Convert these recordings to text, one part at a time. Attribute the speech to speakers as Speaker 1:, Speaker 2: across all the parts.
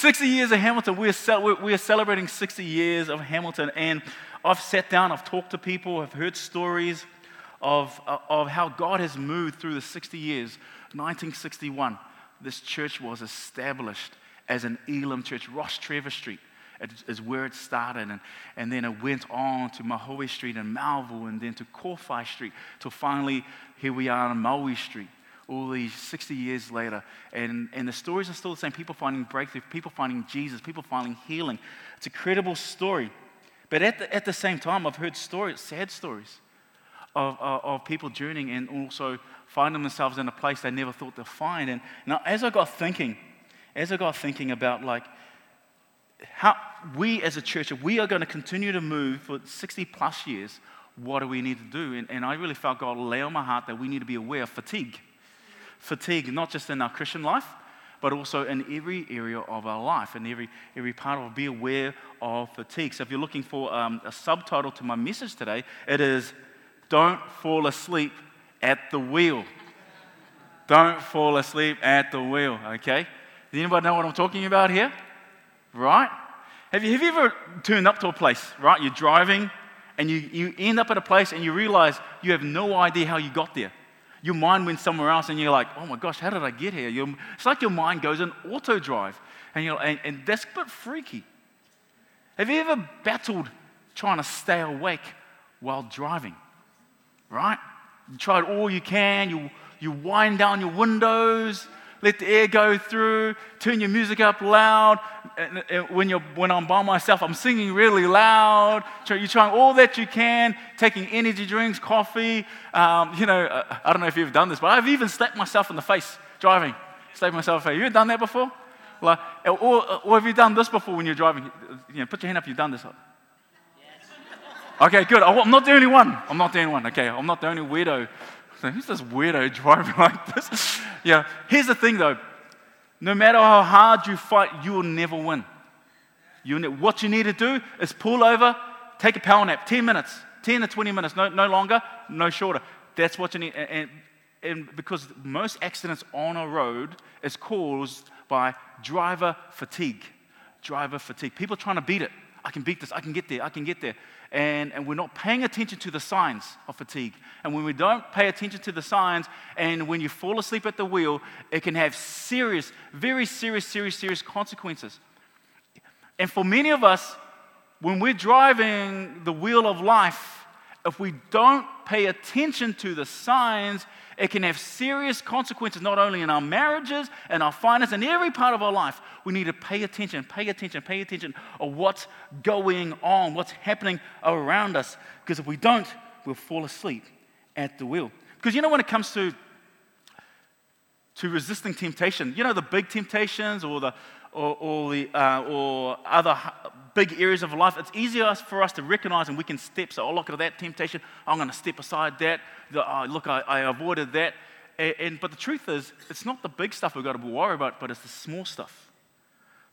Speaker 1: 60 years of Hamilton. We are, we are celebrating 60 years of Hamilton. And I've sat down, I've talked to people, I've heard stories of, uh, of how God has moved through the 60 years. 1961, this church was established as an Elim church, Rostrevor Street is where it started. And, and then it went on to Mahoe Street and Melville, and then to Kowhai Street, till finally here we are on Maui Street, all these 60 years later. And, and the stories are still the same people finding breakthrough, people finding Jesus, people finding healing. It's a credible story. But at the, at the same time, I've heard stories, sad stories of, of, of people journeying and also finding themselves in a place they never thought they'd find. And now, as I got thinking, as I got thinking about like how we as a church, if we are going to continue to move for 60 plus years, what do we need to do? And, and I really felt God lay on my heart that we need to be aware of fatigue. Fatigue, not just in our Christian life, but also in every area of our life, in every, every part of be aware of fatigue. So if you're looking for um, a subtitle to my message today, it is Don't Fall Asleep at the Wheel. Don't fall asleep at the wheel, okay? Does anybody know what I'm talking about here? Right? Have you, have you ever turned up to a place, right? You're driving and you, you end up at a place and you realize you have no idea how you got there. Your mind went somewhere else and you're like, oh my gosh, how did I get here? You're, it's like your mind goes in auto drive and, you're, and, and that's a bit freaky. Have you ever battled trying to stay awake while driving? Right? You tried all you can, you, you wind down your windows, let the air go through, turn your music up loud. When, you're, when I'm by myself, I'm singing really loud. You're trying all that you can, taking energy drinks, coffee. Um, you know, uh, I don't know if you've done this, but I've even slapped myself in the face driving. Slapped myself in the face. You ever done that before? Like, or, or have you done this before when you're driving? You know, put your hand up, you've done this. Okay, good. I'm not the only one. I'm not the only one. Okay, I'm not the only weirdo who's this weirdo driving like this? yeah. Here's the thing though. No matter how hard you fight, you will never win. You, what you need to do is pull over, take a power nap, 10 minutes, 10 to 20 minutes, no, no longer, no shorter. That's what you need. And, and because most accidents on a road is caused by driver fatigue. Driver fatigue. People trying to beat it. I can beat this, I can get there, I can get there and, and we're not paying attention to the signs of fatigue. And when we don't pay attention to the signs, and when you fall asleep at the wheel, it can have serious, very serious, serious, serious consequences. And for many of us, when we're driving the wheel of life, if we don't pay attention to the signs, it can have serious consequences not only in our marriages and our finances and every part of our life. We need to pay attention, pay attention, pay attention of what's going on, what's happening around us. Because if we don't, we'll fall asleep at the wheel. Because you know, when it comes to to resisting temptation, you know, the big temptations or the or, or the uh, or other big areas of life, it's easier for us to recognize and we can step. So, oh, look at that temptation. I'm going to step aside that. Oh, look, I, I, avoided that. And, and, but the truth is, it's not the big stuff we've got to worry about, but it's the small stuff.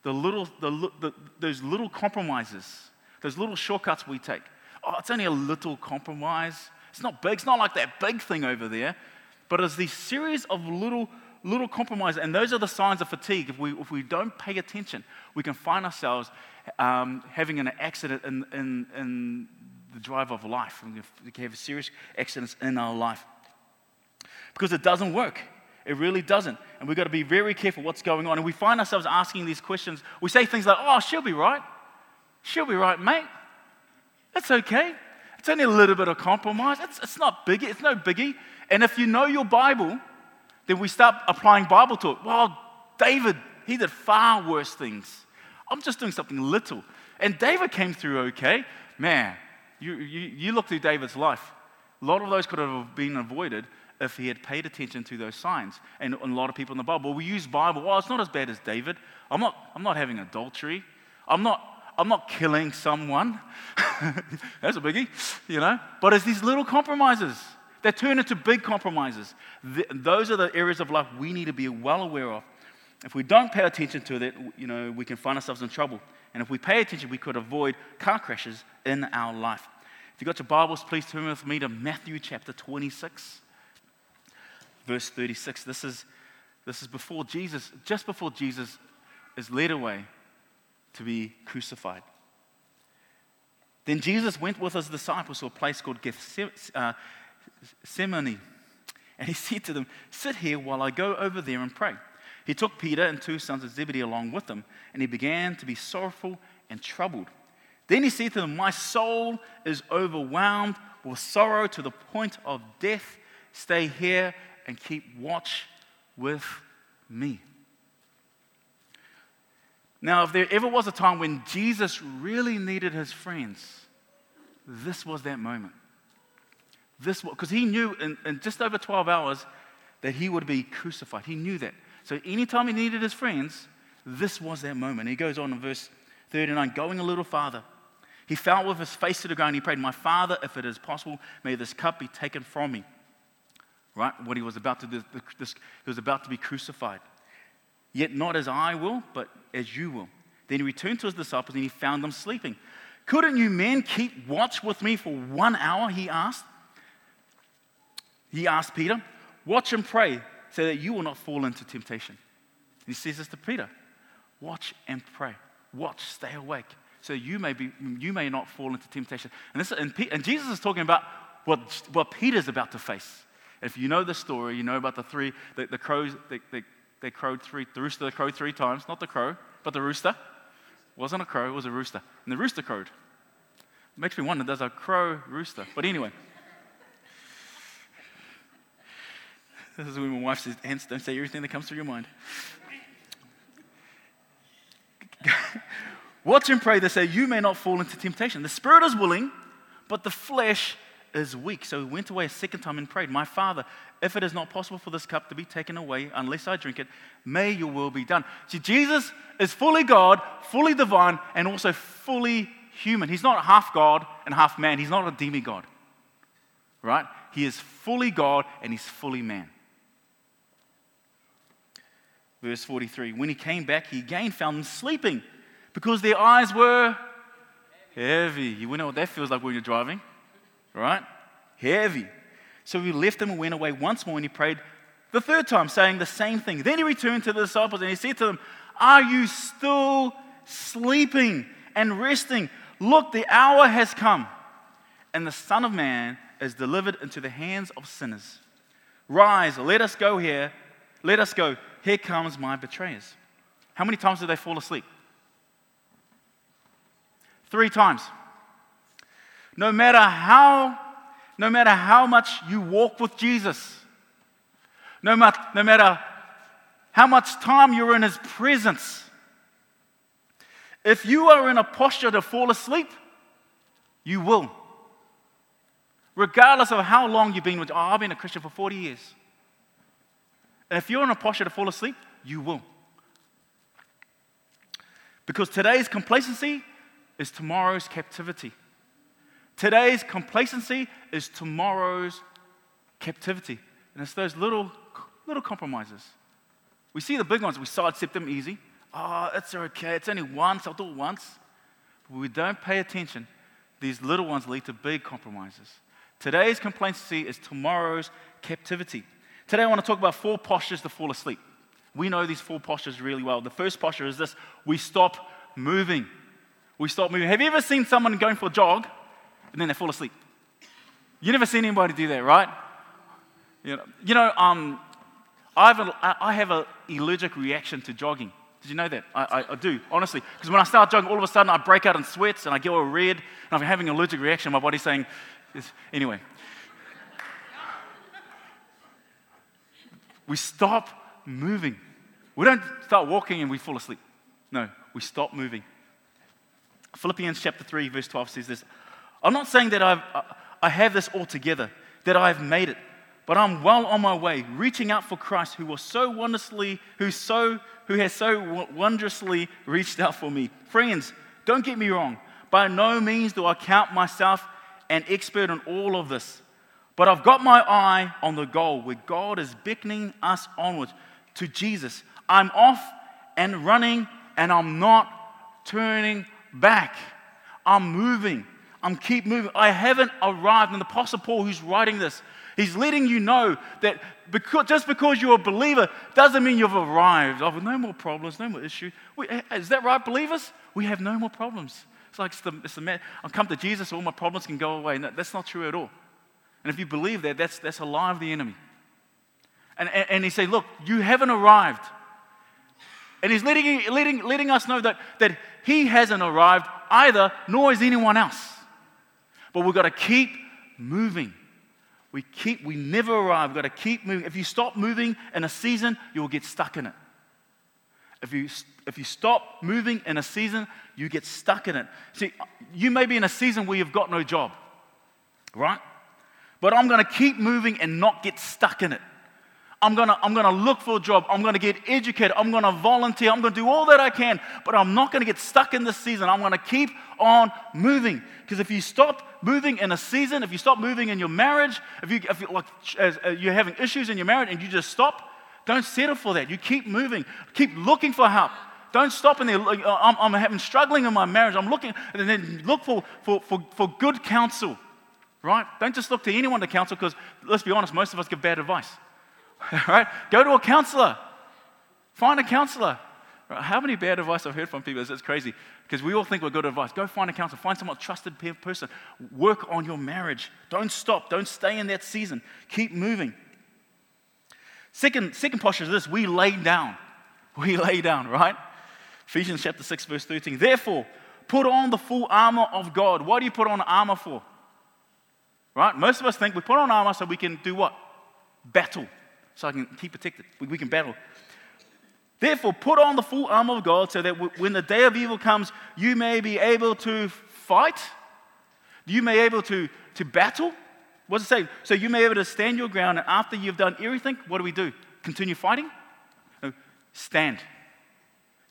Speaker 1: The little, the, the, those little compromises, those little shortcuts we take. Oh, it's only a little compromise. It's not big. It's not like that big thing over there. But it's these series of little little compromises, and those are the signs of fatigue. If we, if we don't pay attention, we can find ourselves um, having an accident in, in, in the drive of life. We can have serious accidents in our life. Because it doesn't work. It really doesn't. And we've got to be very careful what's going on. And we find ourselves asking these questions. We say things like, oh, she'll be right. She'll be right, mate. That's okay. It's only a little bit of compromise. It's, it's not biggie. It's no biggie. And if you know your Bible, then we start applying Bible to it. Well, David, he did far worse things. I'm just doing something little. And David came through okay. Man, you, you, you look through David's life. A lot of those could have been avoided if he had paid attention to those signs. And, a lot of people in the Bible, we use Bible, well, it's not as bad as David. I'm not, I'm not having adultery. I'm not, I'm not killing someone. That's a biggie, you know. But it's these little compromises that turn into big compromises. those are the areas of life we need to be well aware of. If we don't pay attention to that, you know, we can find ourselves in trouble. And if we pay attention, we could avoid car crashes in our life. If you've got your Bibles, please turn with me to Matthew chapter 26, verse 36. This is, this is before Jesus, just before Jesus is led away to be crucified. Then Jesus went with his disciples to a place called Gethsemane, uh, and he said to them, Sit here while I go over there and pray. He took Peter and two sons of Zebedee along with him, and he began to be sorrowful and troubled. Then he said to them, My soul is overwhelmed with sorrow to the point of death. Stay here and keep watch with me. Now, if there ever was a time when Jesus really needed his friends, this was that moment. This because he knew in, in just over 12 hours that he would be crucified. He knew that. So anytime he needed his friends, this was that moment. He goes on in verse 39, going a little farther. He fell with his face to the ground. He prayed, My Father, if it is possible, may this cup be taken from me. Right? What he was about to do, this, he was about to be crucified. Yet not as I will, but as you will. Then he returned to his disciples and he found them sleeping. Couldn't you men keep watch with me for one hour? He asked. He asked Peter, Watch and pray so that you will not fall into temptation. He says this to Peter Watch and pray. Watch, stay awake, so you may, be, you may not fall into temptation. And, this, and, and Jesus is talking about what, what Peter's about to face. If you know the story, you know about the three, the, the crows, they, they, they crowed three, the rooster crowed three times, not the crow, but the rooster. It wasn't a crow, it was a rooster. And the rooster crowed. It makes me wonder, there's a crow rooster. But anyway. This is when my wife says, Ants, don't say everything that comes through your mind. Watch and pray, they say, you may not fall into temptation. The spirit is willing, but the flesh is weak. So he went away a second time and prayed, My Father, if it is not possible for this cup to be taken away unless I drink it, may your will be done. See, Jesus is fully God, fully divine, and also fully human. He's not half God and half man. He's not a demigod, right? He is fully God and he's fully man. Verse 43 When he came back, he again found them sleeping because their eyes were heavy. You know what that feels like when you're driving, right? Heavy. So he left them and went away once more and he prayed the third time, saying the same thing. Then he returned to the disciples and he said to them, Are you still sleeping and resting? Look, the hour has come, and the Son of Man is delivered into the hands of sinners. Rise, let us go here. Let us go. Here comes my betrayers. How many times did they fall asleep? Three times. No matter how, no matter how much you walk with Jesus, no, matter, no matter how much time you're in his presence, if you are in a posture to fall asleep, you will. Regardless of how long you've been with, oh, I've been a Christian for 40 years. And if you're in a posture to fall asleep, you will. Because today's complacency is tomorrow's captivity. Today's complacency is tomorrow's captivity. And it's those little, little compromises. We see the big ones, we sidestep them easy. Oh, it's okay, it's only once, I'll do it once. But we don't pay attention. These little ones lead to big compromises. Today's complacency is tomorrow's captivity. Today, I want to talk about four postures to fall asleep. We know these four postures really well. The first posture is this we stop moving. We stop moving. Have you ever seen someone going for a jog and then they fall asleep? You never seen anybody do that, right? You know, you know um, I have, a, I have an allergic reaction to jogging. Did you know that? I, I, I do, honestly. Because when I start jogging, all of a sudden I break out in sweats and I get all red and I'm having an allergic reaction. My body's saying, anyway. We stop moving. We don't start walking and we fall asleep. No, we stop moving. Philippians chapter 3, verse 12 says this I'm not saying that I've, I have this all together, that I've made it, but I'm well on my way, reaching out for Christ who was so wondrously, who, so, who has so wondrously reached out for me. Friends, don't get me wrong. By no means do I count myself an expert in all of this. But I've got my eye on the goal where God is beckoning us onwards to Jesus. I'm off and running and I'm not turning back. I'm moving. I'm keep moving. I haven't arrived. And the Apostle Paul, who's writing this, He's letting you know that because, just because you're a believer doesn't mean you've arrived. Oh, no more problems, no more issues. We, eh, is that right, believers? We have no more problems. It's like it's the, it's the man, I'll come to Jesus, all my problems can go away. No, that's not true at all. And if you believe that, that's, that's a lie of the enemy. And, and, and he said, Look, you haven't arrived. And he's letting, letting, letting us know that, that he hasn't arrived either, nor is anyone else. But we've got to keep moving. We keep, we never arrive. We've got to keep moving. If you stop moving in a season, you will get stuck in it. If you, if you stop moving in a season, you get stuck in it. See, you may be in a season where you've got no job, right? But I'm going to keep moving and not get stuck in it. I'm gonna, I'm gonna look for a job. I'm gonna get educated. I'm gonna volunteer. I'm gonna do all that I can, but I'm not gonna get stuck in this season. I'm gonna keep on moving. Because if you stop moving in a season, if you stop moving in your marriage, if, you, if you, like, as, uh, you're having issues in your marriage and you just stop, don't settle for that. You keep moving. Keep looking for help. Don't stop in there. I'm, I'm having struggling in my marriage. I'm looking, and then look for, for, for, for good counsel, right? Don't just look to anyone to counsel because, let's be honest, most of us give bad advice. right? Go to a counselor. Find a counselor. How many bad advice I've heard from people? Is it's crazy because we all think we're good advice. Go find a counselor. Find someone trusted person. Work on your marriage. Don't stop. Don't stay in that season. Keep moving. Second, second posture is this: we lay down. We lay down, right? Ephesians chapter six, verse thirteen. Therefore, put on the full armor of God. What do you put on armor for? Right? Most of us think we put on armor so we can do what? Battle so I can keep protected. We, we can battle. Therefore, put on the full armor of God so that w- when the day of evil comes, you may be able to fight. You may be able to, to battle. What does it say? So you may be able to stand your ground, and after you've done everything, what do we do? Continue fighting? No, stand.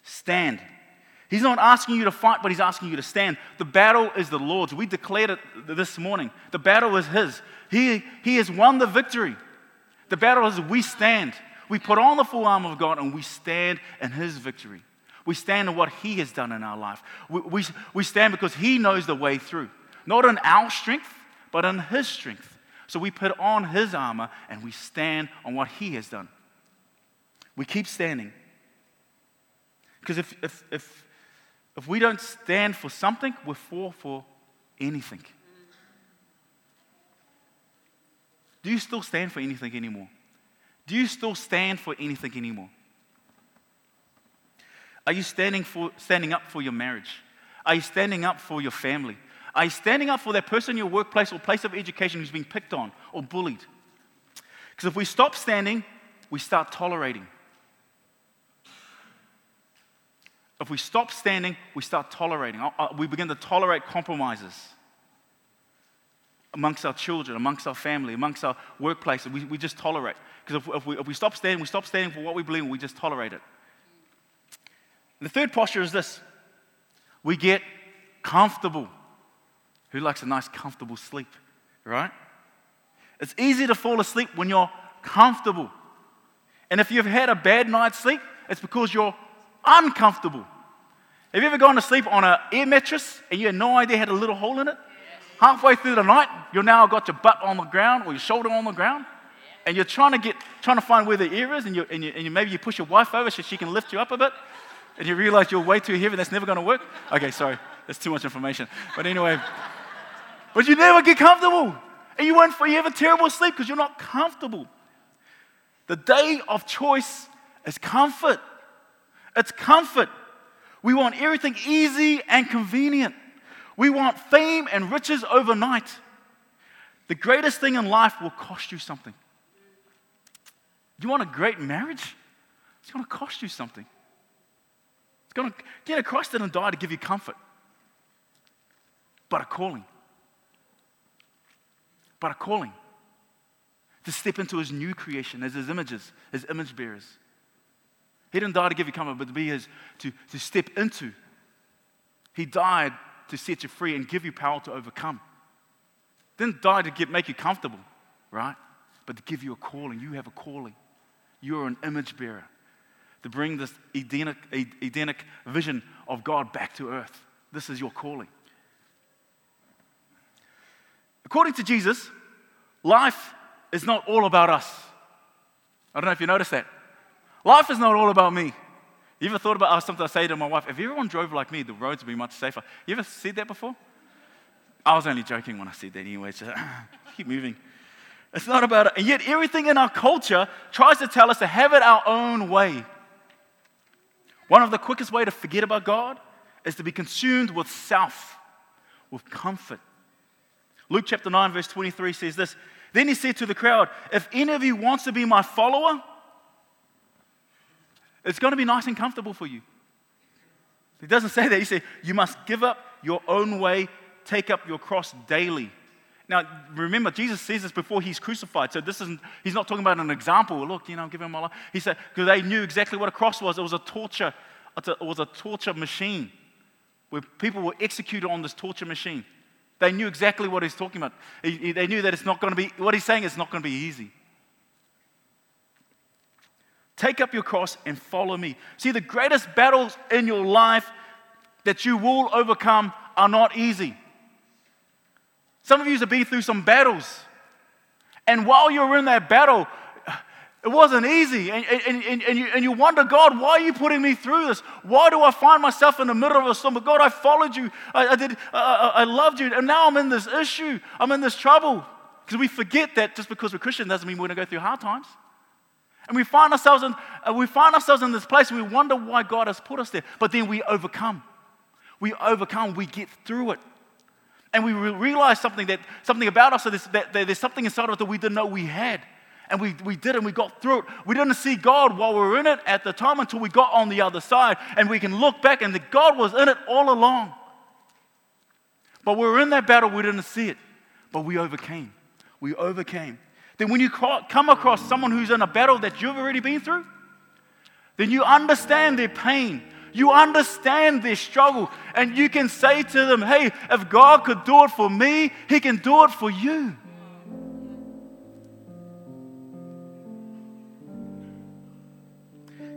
Speaker 1: Stand. He's not asking you to fight, but he's asking you to stand. The battle is the Lord's. We declared it this morning. The battle is his. He, he has won the victory. The battle is we stand. We put on the full armor of God and we stand in His victory. We stand in what He has done in our life. We, we, we stand because He knows the way through, not in our strength, but in His strength. So we put on His armor and we stand on what He has done. We keep standing. Because if, if, if, if we don't stand for something, we're for for anything. Do you still stand for anything anymore? Do you still stand for anything anymore? Are you standing, for, standing up for your marriage? Are you standing up for your family? Are you standing up for that person in your workplace or place of education who's being picked on or bullied? Because if we stop standing, we start tolerating. If we stop standing, we start tolerating. Uh, uh, we begin to tolerate compromises amongst our children, amongst our family, amongst our workplace. We, we just tolerate. Because if, if, we, if we stop standing, we stop standing for what we believe in, we just tolerate it. And the third posture is this we get comfortable. Who likes a nice, comfortable sleep, right? It's easy to fall asleep when you're comfortable. And if you've had a bad night's sleep, it's because you're uncomfortable. Have you ever gone to sleep on an air mattress and you had no idea had a little hole in it? halfway through the night, you've now got your butt on the ground or your shoulder on the ground, and you're trying to get, trying to find where the ear is, and, you, and, you, and you, maybe you push your wife over so she can lift you up a bit, and you realize you're way too heavy, that's never going to work. Okay, sorry, that's too much information. But anyway, but you never get comfortable, and you won't, you have a terrible sleep because you're not comfortable. The day of choice is comfort. It's comfort. We want everything easy and convenient. We want fame and riches overnight. The greatest thing in life will cost you something. You want a great marriage? It's going to cost you something. It's going to, get know, Christ didn't die to give you comfort, but a calling. But a calling to step into his new creation as his images, his image bearers. He didn't die to give you comfort, but to be his, to, to step into. He died to set you free and give you power to overcome. Didn't die to get, make you comfortable, right? But to give you a calling. You have a calling. You're an image bearer to bring this Edenic, Edenic vision of God back to earth. This is your calling. According to Jesus, life is not all about us. I don't know if you noticed that. Life is not all about me. You ever thought about oh, something I say to my wife? If everyone drove like me, the roads would be much safer. You ever said that before? I was only joking when I said that anyway. So keep moving. It's not about it. And yet, everything in our culture tries to tell us to have it our own way. One of the quickest way to forget about God is to be consumed with self, with comfort. Luke chapter 9, verse 23 says this Then he said to the crowd, If any of you wants to be my follower, it's going to be nice and comfortable for you. He doesn't say that. He says, You must give up your own way, take up your cross daily. Now, remember, Jesus says this before he's crucified. So this isn't, he's not talking about an example. Look, you know, I'm giving my life. He said, because they knew exactly what a cross was. It was a torture, it was a torture machine where people were executed on this torture machine. They knew exactly what he's talking about. They knew that it's not going to be, what he's saying is not going to be easy. Take up your cross and follow me. See, the greatest battles in your life that you will overcome are not easy. Some of you have been through some battles. And while you're in that battle, it wasn't easy. And, and, and, and, you, and you wonder, God, why are you putting me through this? Why do I find myself in the middle of a storm? But God, I followed you. I, I did, I, I loved you. And now I'm in this issue. I'm in this trouble. Because we forget that just because we're Christian doesn't mean we're going to go through hard times. And we find ourselves in, uh, we find ourselves in this place. and We wonder why God has put us there. But then we overcome. We overcome. We get through it. And we realize something, that, something about us that, that, there's something inside of us that we didn't know we had. And we, we did and we got through it. We didn't see God while we were in it at the time until we got on the other side. And we can look back and that God was in it all along. But we were in that battle, we didn't see it. But we overcame. We overcame. Then when you come across someone who's in a battle that you've already been through, then you understand their pain. You understand their struggle. And you can say to them, hey, if God could do it for me, He can do it for you.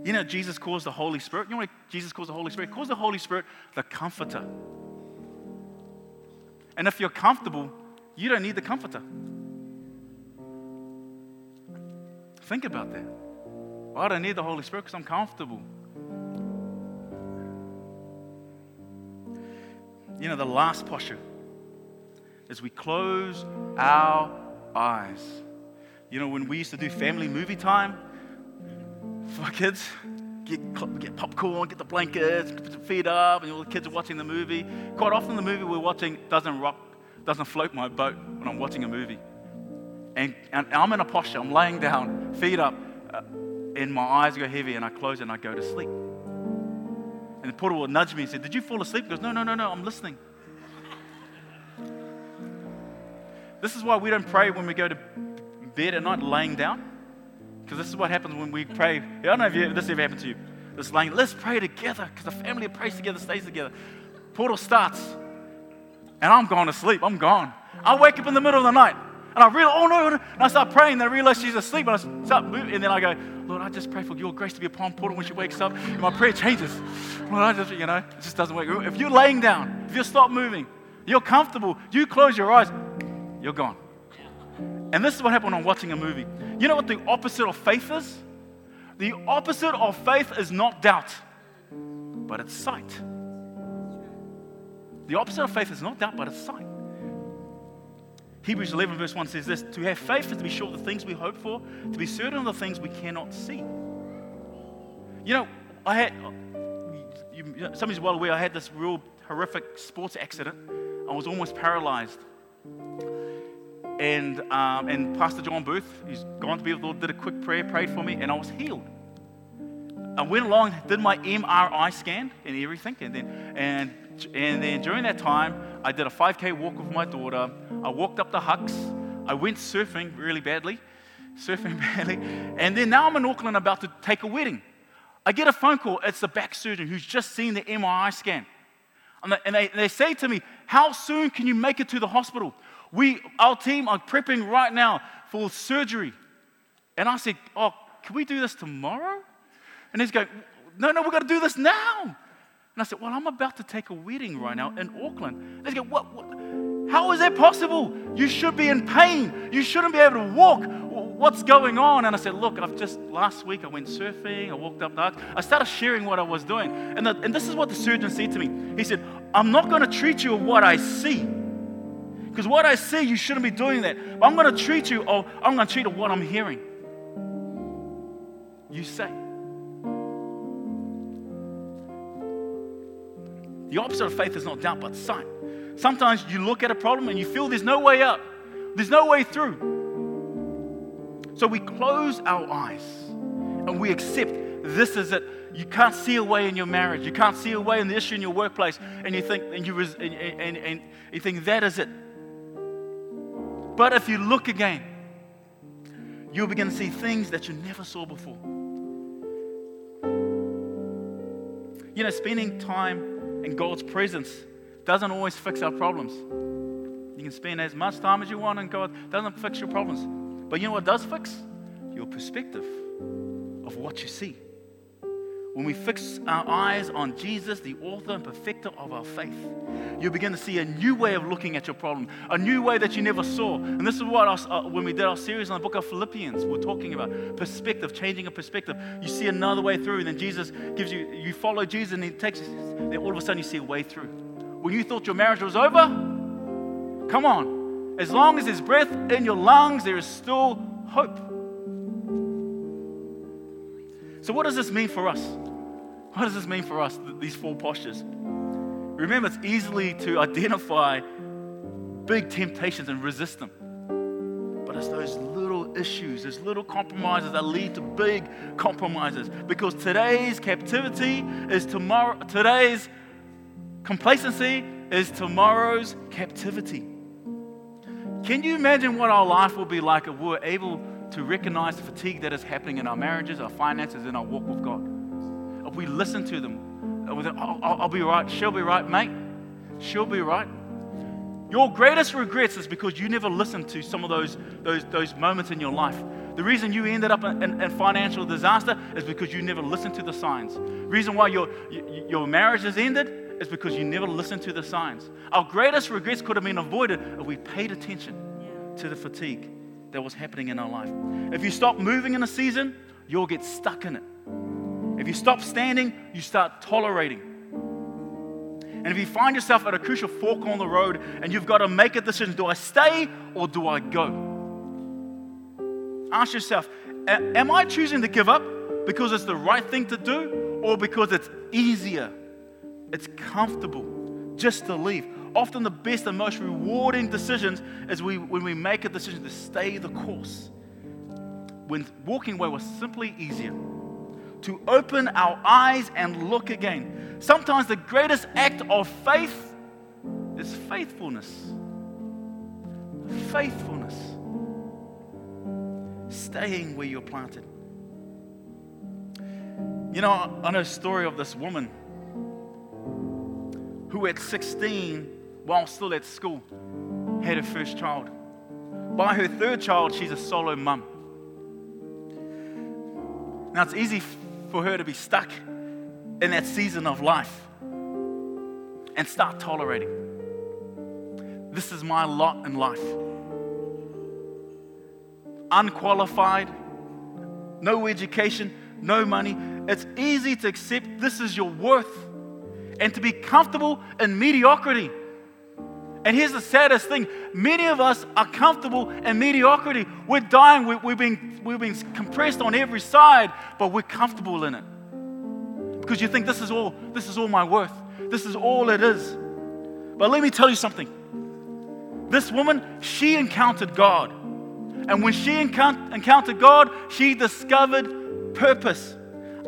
Speaker 1: You know, Jesus calls the Holy Spirit. You know what Jesus calls the Holy Spirit? He calls the Holy Spirit the comforter. And if you're comfortable, you don't need the comforter. Think about that. Why do I need the Holy Spirit? Because I'm comfortable. You know, the last posture is we close our eyes. You know, when we used to do family movie time, for kids. Get, get popcorn, get the blankets, put your feet up, and all the kids are watching the movie. Quite often, the movie we're watching doesn't rock, doesn't float my boat when I'm watching a movie. And, and I'm in a posture, I'm laying down, feet up, uh, and my eyes go heavy, and I close and I go to sleep. And the porter will nudge me and say, Did you fall asleep? He goes, No, no, no, no, I'm listening. This is why we don't pray when we go to bed at night laying down. Because this is what happens when we pray. I don't know if you, this ever happened to you. This laying, let's pray together because the family prays together, stays together. Portal starts, and I'm going to sleep. I'm gone. I wake up in the middle of the night, and I realize, oh no, and I start praying, and I realize she's asleep, and I start moving, and then I go, Lord, I just pray for your grace to be upon Portal when she wakes up, and my prayer changes. Lord, I just, you know, it just doesn't work. If you're laying down, if you stop moving, you're comfortable, you close your eyes, you're gone. And this is what happened when I'm watching a movie. You know what the opposite of faith is? The opposite of faith is not doubt, but it's sight. The opposite of faith is not doubt, but it's sight. Hebrews 11, verse 1 says this To have faith is to be sure of the things we hope for, to be certain of the things we cannot see. You know, I had, you, you know, somebody's well aware, I had this real horrific sports accident. I was almost paralyzed and, um, and Pastor John Booth, he's gone to be with the Lord, did a quick prayer, prayed for me, and I was healed. I went along, did my MRI scan and everything, and then, and, and then during that time, I did a 5K walk with my daughter. I walked up the Hucks. I went surfing really badly, surfing badly, and then now I'm in Auckland about to take a wedding. I get a phone call. It's the back surgeon who's just seen the MRI scan. And they, they say to me, How soon can you make it to the hospital? We, our team are prepping right now for surgery. And I said, Oh, can we do this tomorrow? And he's going, No, no, we've got to do this now. And I said, Well, I'm about to take a wedding right now in Auckland. And they go, What? what? How is that possible? You should be in pain. You shouldn't be able to walk. What's going on? And I said, Look, I've just last week I went surfing, I walked up arch. I started sharing what I was doing. And, the, and this is what the surgeon said to me. He said, I'm not going to treat you of what I see. Because what I see, you shouldn't be doing that. But I'm going to treat you, of, I'm going to treat of what I'm hearing. You say. The opposite of faith is not doubt, but sight. Sometimes you look at a problem and you feel there's no way up, there's no way through. So we close our eyes and we accept this is it. You can't see a way in your marriage. You can't see a way in the issue in your workplace, and you think and you res, and, and, and you think that is it. But if you look again, you'll begin to see things that you never saw before. You know, spending time in God's presence doesn't always fix our problems. You can spend as much time as you want, and God doesn't fix your problems. But you know what does fix? Your perspective of what you see. When we fix our eyes on Jesus, the author and perfecter of our faith, you begin to see a new way of looking at your problem, a new way that you never saw. And this is what, uh, when we did our series on the book of Philippians, we're talking about perspective, changing a perspective. You see another way through, and then Jesus gives you, you follow Jesus, and He takes, then all of a sudden you see a way through. When you thought your marriage was over, come on. As long as there's breath in your lungs, there is still hope. So, what does this mean for us? What does this mean for us, these four postures? Remember, it's easily to identify big temptations and resist them. But it's those little issues, those little compromises that lead to big compromises. Because today's captivity is tomorrow, today's Complacency is tomorrow's captivity. Can you imagine what our life will be like if we were able to recognize the fatigue that is happening in our marriages, our finances, in our walk with God? If we listen to them, uh, I'll, I'll be right, she'll be right, mate, she'll be right. Your greatest regrets is because you never listened to some of those, those, those moments in your life. The reason you ended up in, in, in, financial disaster is because you never listened to the signs. The reason why your, your marriage has ended is because you never listened to the signs. Our greatest regrets could have been avoided if we paid attention to the fatigue that was happening in our life. If you stop moving in a season, you'll get stuck in it. If you stop standing, you start tolerating. And if you find yourself at a crucial fork on the road and you've got to make a decision do I stay or do I go? Ask yourself Am I choosing to give up because it's the right thing to do or because it's easier it's comfortable just to leave. Often, the best and most rewarding decisions is we, when we make a decision to stay the course. When walking away was simply easier. To open our eyes and look again. Sometimes the greatest act of faith is faithfulness. Faithfulness. Staying where you're planted. You know, I know a story of this woman who at 16, while still at school, had her first child. By her third child, she's a solo mum. Now, it's easy for her to be stuck in that season of life and start tolerating. This is my lot in life. Unqualified, no education, no money. It's easy to accept this is your worth and to be comfortable in mediocrity. And here's the saddest thing many of us are comfortable in mediocrity. We're dying, we, we've, been, we've been compressed on every side, but we're comfortable in it. Because you think this is all, this is all my worth. This is all it is. But let me tell you something. This woman, she encountered God. And when she encountered God, she discovered purpose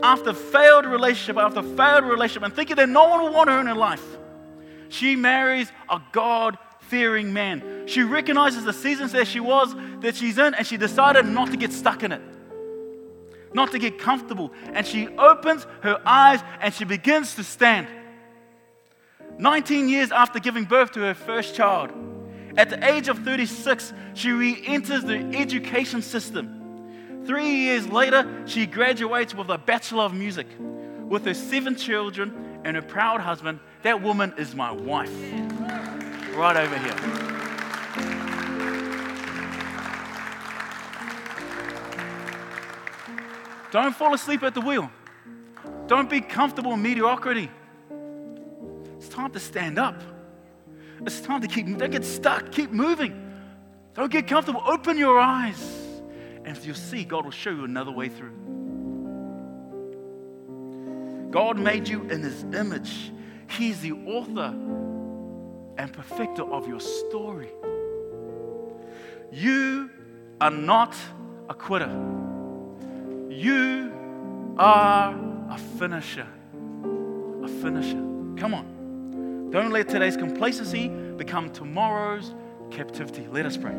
Speaker 1: after failed relationship after failed relationship and thinking that no one will want her in her life, she marries a God fearing man. She recognizes the seasons that she was, that she's in, and she decided not to get stuck in it, not to get comfortable. And she opens her eyes and she begins to stand. 19 years after giving birth to her first child, at the age of 36, she re enters the education system Three years later, she graduates with a Bachelor of Music. With her seven children and a proud husband, that woman is my wife. Right over here. Don't fall asleep at the wheel. Don't be comfortable in mediocrity. It's time to stand up. It's time to keep, don't get stuck, keep moving. Don't get comfortable. Open your eyes, and you'll see God will show you another way through. God made you in His image. He's the author and perfecter of your story. You are not a quitter. You are a finisher. A finisher. Come on. Don't let today's complacency become tomorrow's captivity. Let us pray.